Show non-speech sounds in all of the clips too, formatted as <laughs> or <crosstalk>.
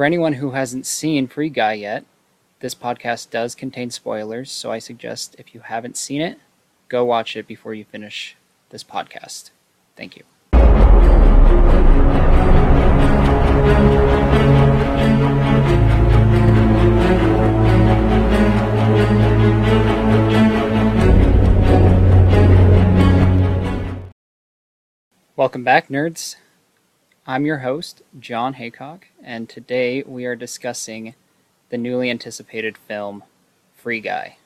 For anyone who hasn't seen Free Guy yet, this podcast does contain spoilers, so I suggest if you haven't seen it, go watch it before you finish this podcast. Thank you. Welcome back, nerds. I'm your host, John Haycock, and today we are discussing the newly anticipated film Free Guy.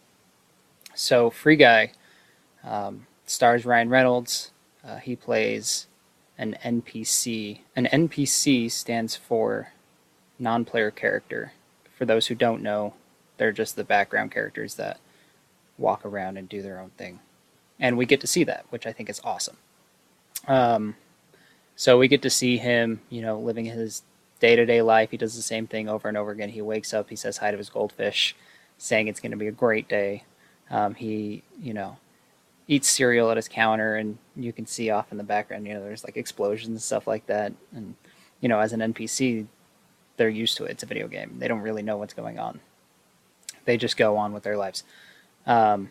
So, Free Guy um, stars Ryan Reynolds. Uh, he plays an NPC. An NPC stands for non player character. For those who don't know, they're just the background characters that walk around and do their own thing. And we get to see that, which I think is awesome. Um, so we get to see him, you know, living his day to day life. He does the same thing over and over again. He wakes up, he says hi to his goldfish, saying it's going to be a great day. Um, he, you know, eats cereal at his counter, and you can see off in the background, you know, there's like explosions and stuff like that. And, you know, as an NPC, they're used to it. It's a video game. They don't really know what's going on. They just go on with their lives. Um,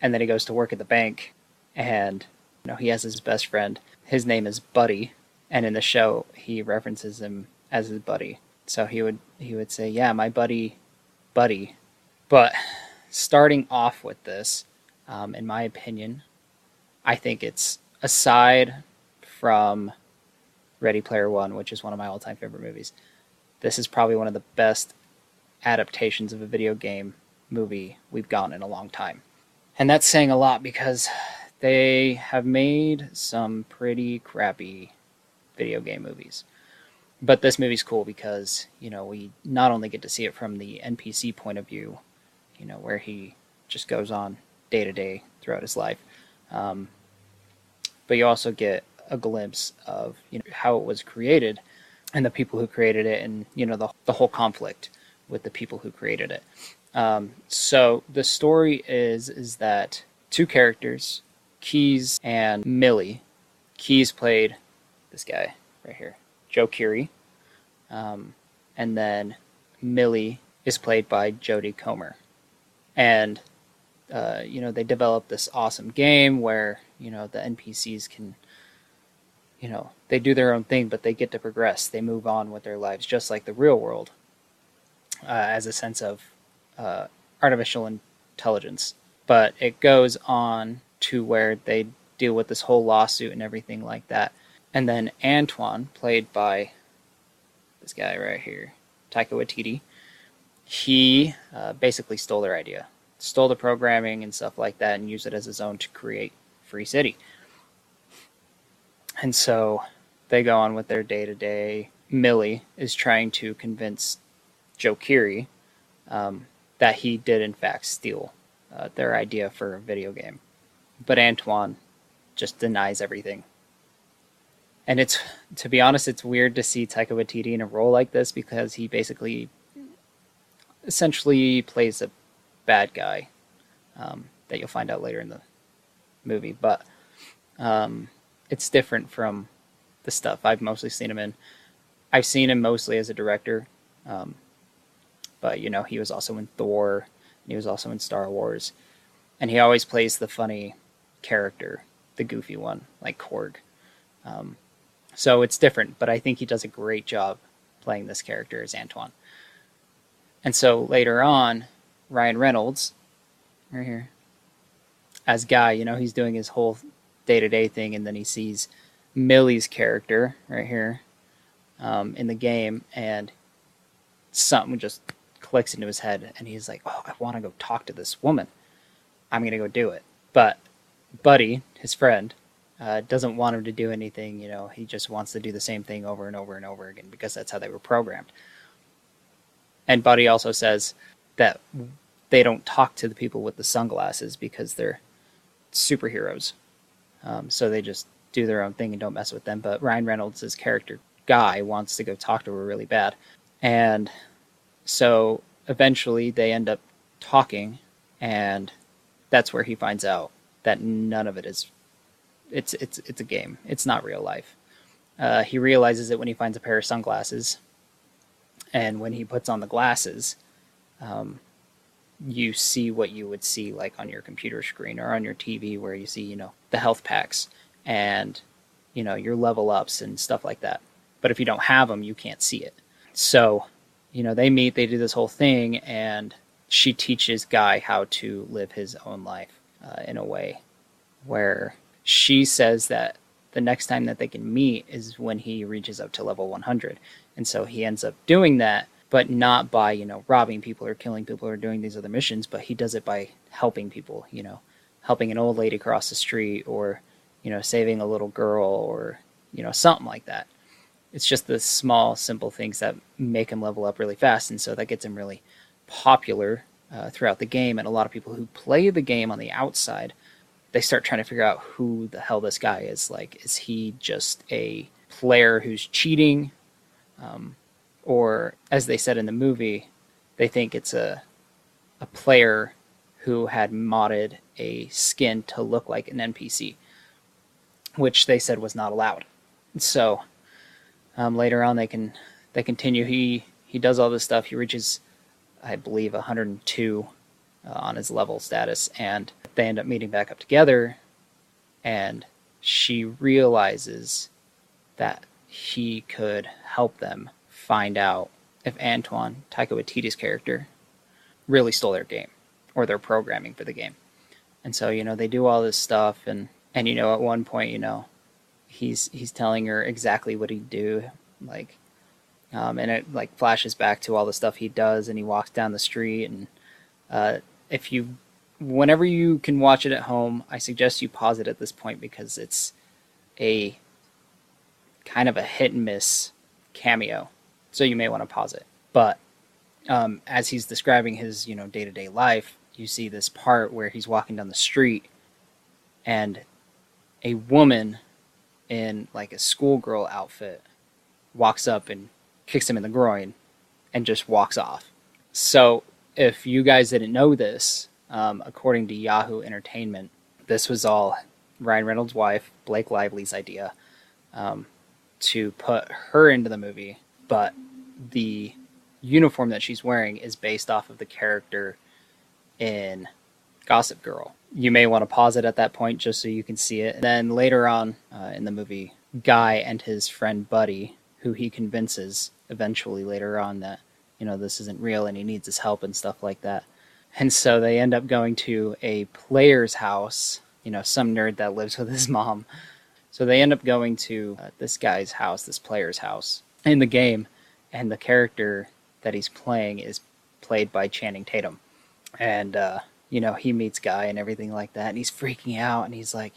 and then he goes to work at the bank, and you know, he has his best friend. His name is Buddy, and in the show he references him as his buddy. So he would he would say, "Yeah, my buddy, Buddy." But starting off with this, um, in my opinion, I think it's aside from Ready Player One, which is one of my all-time favorite movies. This is probably one of the best adaptations of a video game movie we've gotten in a long time. And that's saying a lot because they have made some pretty crappy video game movies. But this movie's cool because, you know, we not only get to see it from the NPC point of view, you know, where he just goes on day to day throughout his life, um, but you also get a glimpse of you know how it was created and the people who created it and you know the, the whole conflict with the people who created it um, so the story is is that two characters Keys and Millie. Keys played this guy right here, Joe Keery. Um, and then Millie is played by Jodie Comer. And, uh, you know, they developed this awesome game where, you know, the NPCs can, you know, they do their own thing, but they get to progress. They move on with their lives, just like the real world, uh, as a sense of uh, artificial intelligence. But it goes on to where they deal with this whole lawsuit and everything like that. And then Antoine, played by this guy right here, Taika Waititi, he uh, basically stole their idea, stole the programming and stuff like that, and used it as his own to create Free City. And so they go on with their day to day. Millie is trying to convince Joe Keery um, that he did, in fact, steal uh, their idea for a video game but Antoine just denies everything. And it's to be honest, it's weird to see Taika Waititi in a role like this because he basically essentially plays a bad guy um, that you'll find out later in the movie. But um, it's different from the stuff I've mostly seen him in. I've seen him mostly as a director, um, but you know he was also in Thor, and he was also in Star Wars, and he always plays the funny character, the goofy one, like Korg. Um, so it's different, but I think he does a great job playing this character as Antoine. And so later on, Ryan Reynolds, right here, as Guy, you know, he's doing his whole day to day thing, and then he sees Millie's character right here um, in the game, and something just clicks into his head, and he's like, "Oh, I want to go talk to this woman. I'm gonna go do it." But Buddy, his friend, uh, doesn't want him to do anything. You know, he just wants to do the same thing over and over and over again because that's how they were programmed. And Buddy also says that they don't talk to the people with the sunglasses because they're superheroes. Um, so they just do their own thing and don't mess with them. But Ryan Reynolds' character, Guy, wants to go talk to her really bad. And so eventually they end up talking, and that's where he finds out that none of it is it's it's it's a game. It's not real life. Uh, he realizes it when he finds a pair of sunglasses, And when he puts on the glasses, um, you see what you would see like on your computer screen or on your TV, where you see, you know, the health packs and, you know, your level ups and stuff like that. But if you don't have them, you can't see it. So, you know, they meet, they do this whole thing, and she teaches Guy how to live his own life uh, in a way where she says that the next time that they can meet is when he reaches up to level 100. And so he ends up doing that, but not by, you know, robbing people or killing people or doing these other missions, but he does it by helping people, you know, helping an old lady cross the street or, you know, saving a little girl or, you know, something like that. It's just the small, simple things that make him level up really fast. And so that gets him really popular uh, throughout the game. And a lot of people who play the game on the outside they start trying to figure out who the hell this guy is. Like, is he just a player who's cheating? Um, or, as they said in the movie, they think it's a, a player who had modded a skin to look like an NPC, which they said was not allowed. So um, later on, they can they continue. He he does all this stuff. He reaches, I believe, 102 uh, on his level status, and they end up meeting back up together, and she realizes that he could help them find out if Antoine, Taika Waititi's character, really stole their game or their programming for the game. And so, you know, they do all this stuff and and you know, at one point, you know, he's he's telling her exactly what he'd do, like um, and it like flashes back to all the stuff he does and he walks down the street and uh, if you whenever you can watch it at home, I suggest you pause it at this point because it's a kind of a hit and miss cameo. So you may want to pause it. But um, as he's describing his, you know, day to day life, you see this part where he's walking down the street and a woman in like a schoolgirl outfit walks up and kicks him in the groin and just walks off. So if you guys didn't know this, um, according to Yahoo Entertainment, this was all Ryan Reynolds' wife, Blake Lively's idea um, to put her into the movie, but the uniform that she's wearing is based off of the character in Gossip Girl. You may want to pause it at that point just so you can see it. And then later on uh, in the movie, Guy and his friend Buddy, who he convinces eventually later on that, you know, this isn't real and he needs his help and stuff like that. And so they end up going to a player's house, you know, some nerd that lives with his <laughs> mom. So they end up going to uh, this guy's house, this player's house in the game, and the character that he's playing is played by Channing Tatum. And, uh, you know, he meets Guy and everything like that, and he's freaking out, and he's like,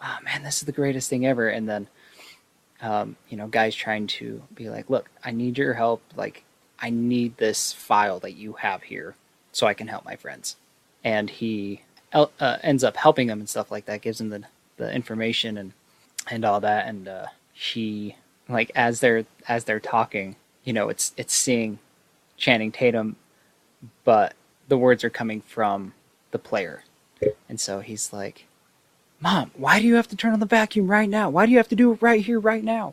oh man, this is the greatest thing ever. And then, um, you know, Guy's trying to be like, look, I need your help. Like, I need this file that you have here so I can help my friends. And he uh, ends up helping them and stuff like that, gives them the, the information and and all that. And uh, he like as they're as they're talking, you know, it's it's seeing Channing Tatum, but the words are coming from the player, and so he's like, "Mom, why do you have to turn on the vacuum right now? Why do you have to do it right here, right now?"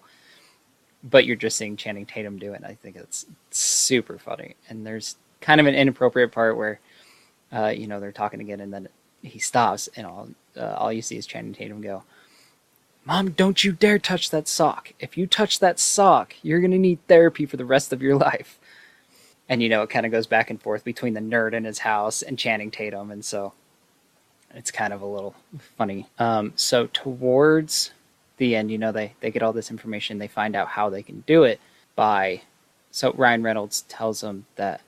But you're just seeing Channing Tatum do it. And I think it's super funny, and there's kind of an inappropriate part where, uh, you know, they're talking again, and then he stops, and all uh, all you see is Channing Tatum go, "Mom, don't you dare touch that sock! If you touch that sock, you're gonna need therapy for the rest of your <laughs> life." And you know, it kind of goes back and forth between the nerd in his house and Channing Tatum, and so it's kind of a little funny. Um, so towards the end, you know, they they get all this information, they find out how they can do it by. So Ryan Reynolds tells them that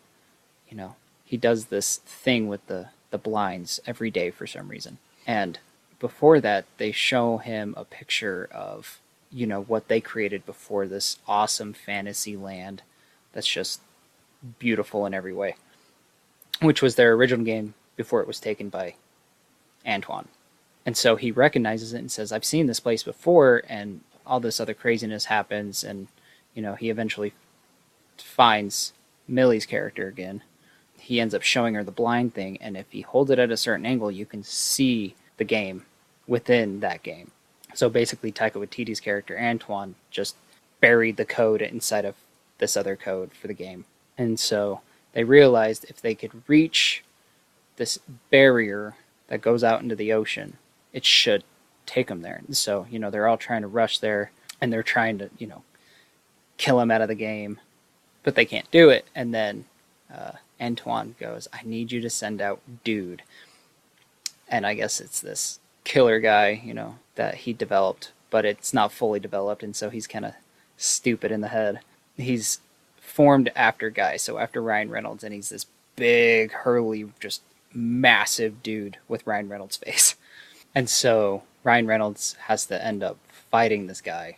you know, he does this thing with the, the blinds every day for some reason. And before that, they show him a picture of, you know, what they created before this awesome fantasy land that's just beautiful in every way, which was their original game before it was taken by Antoine. And so he recognizes it and says, I've seen this place before, and all this other craziness happens. And, you know, he eventually finds Millie's character again he ends up showing her the blind thing, and if he holds it at a certain angle, you can see the game within that game. So basically, Taika Waititi's character Antoine just buried the code inside of this other code for the game. And so they realized if they could reach this barrier that goes out into the ocean, it should take them there. And so, you know, they're all trying to rush there and they're trying to, you know, kill him out of the game, but they can't do it. And then uh, Antoine goes, I need you to send out Dude. And I guess it's this killer guy, you know, that he developed, but it's not fully developed. And so he's kind of stupid in the head. He's formed after Guy, so after Ryan Reynolds, and he's this big, hurly, just massive dude with Ryan Reynolds' face. And so Ryan Reynolds has to end up fighting this guy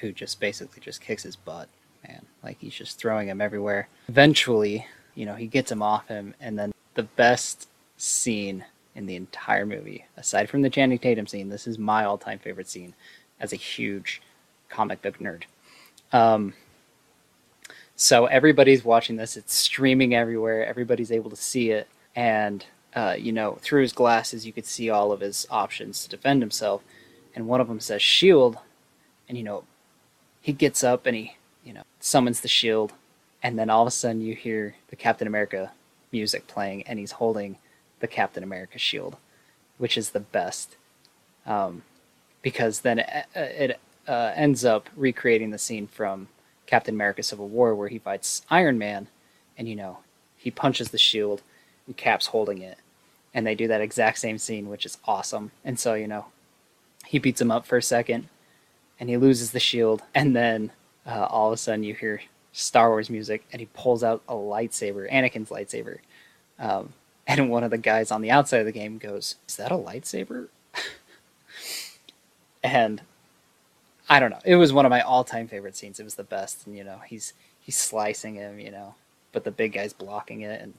who just basically just kicks his butt, man. Like he's just throwing him everywhere. Eventually, you know, he gets him off him, and then the best scene in the entire movie, aside from the Channing Tatum scene, this is my all time favorite scene as a huge comic book nerd. Um, so everybody's watching this, it's streaming everywhere, everybody's able to see it, and uh, you know, through his glasses, you could see all of his options to defend himself. And one of them says shield, and you know, he gets up and he, you know, summons the shield, and then all of a sudden you hear the Captain America music playing, and he's holding the Captain America shield, which is the best, um, because then it, it uh, ends up recreating the scene from Captain America: Civil War where he fights Iron Man, and you know, he punches the shield, and Cap's holding it, and they do that exact same scene, which is awesome. And so, you know, he beats him up for a second, and he loses the shield, and then uh, all of a sudden you hear Star Wars music, and he pulls out a lightsaber, Anakin's lightsaber. Um, and one of the guys on the outside of the game goes, "Is that a lightsaber?" <laughs> and I don't know. It was one of my all-time favorite scenes. It was the best, and you know, he's he's slicing him, you know, but the big guy's blocking it, and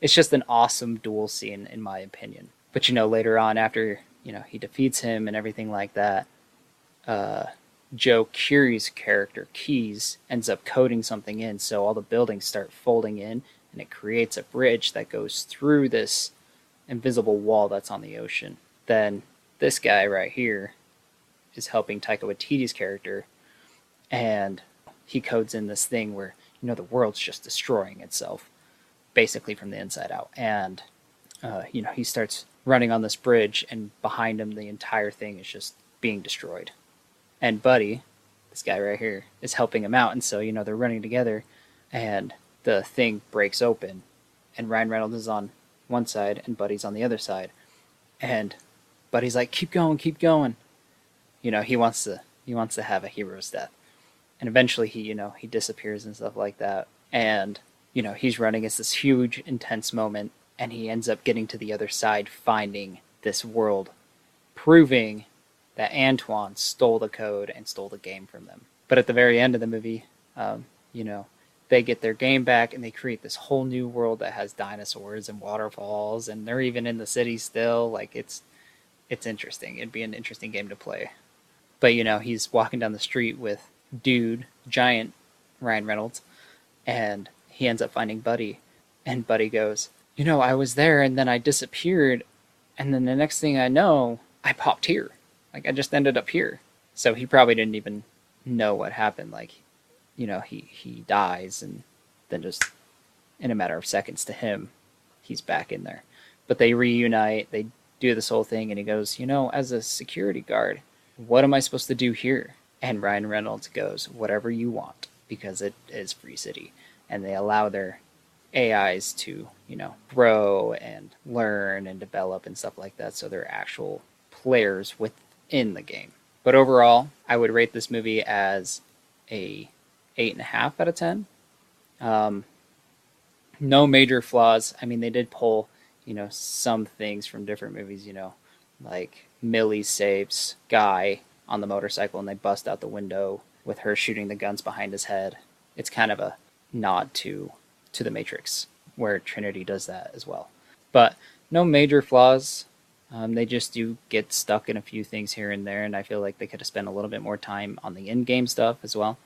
it's just an awesome duel scene in my opinion. But you know, later on after, you know, he defeats him and everything like that, uh, Joe Keery's character, Keys, ends up coding something in so all the buildings start folding in and it creates a bridge that goes through this invisible wall that's on the ocean. Then this guy right here is helping Taika Waititi's character and he codes in this thing where you know the world's just destroying itself basically from the inside out. And uh, you know, he starts running on this bridge, and behind him, the entire thing is just being destroyed. And Buddy, this guy right here, is helping him out, and so you know they're running together, and the thing breaks open, and Ryan Reynolds is on one side, and Buddy's on the other side, and Buddy's like, "Keep going, keep going." You know, he wants to he wants to have a hero's death, and eventually he you know he disappears and stuff like that, and you know, he's running. It's this huge, intense moment, and he ends up getting to the other side, finding this world, proving that Antoine stole the code and stole the game from them. But at the very end of the movie, um, you know, they get their game back and they create this whole new world that has dinosaurs and waterfalls, and they're even in the city still. Like it's, it's interesting. It'd be an interesting game to play. But you know, he's walking down the street with dude, giant Ryan Reynolds, and he ends up finding Buddy, and Buddy goes, "You know, I was there, and then I disappeared, and then the next thing I know, I popped here. Like I just ended up here." So he probably didn't even know what happened. Like, you know, he he dies, and then just in a matter of seconds to him, he's back in there. But they reunite. They do this whole thing, and he goes, "You know, as a security guard, what am I supposed to do here?" And Ryan Reynolds goes, "Whatever you want." Because it is Free City and they allow their AIs to, you know, grow and learn and develop and stuff like that. So they're actual players within the game. But overall, I would rate this movie as a eight and a half out of ten. Um, no major flaws. I mean, they did pull, you know, some things from different movies. You know, like Millie saves Guy on the motorcycle and they bust out the window with her shooting the guns behind his head. It's kind of a nod to to the Matrix, where Trinity does that as well. But no major flaws. Um, they just do get stuck in a few things here and there, and I feel like they could have spent a little bit more time on the in-game stuff as well.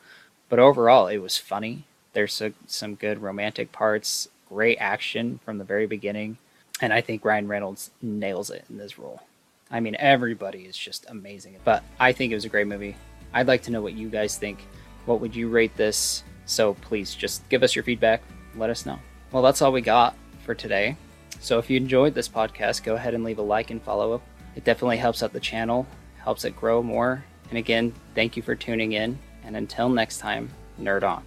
But overall, it was funny. There's a, some good romantic parts, great action from the very beginning, and I think Ryan Reynolds nails it in this role. I mean, everybody is just amazing. But I think it was a great movie. I'd like to know what you guys think. What would you rate this So please just give us your feedback, let us know. Well, that's all we got for today. So if you enjoyed this podcast, go ahead and leave a like and follow. It definitely helps out the channel, helps it grow more. And again, thank you for tuning in. And until next time, nerd on.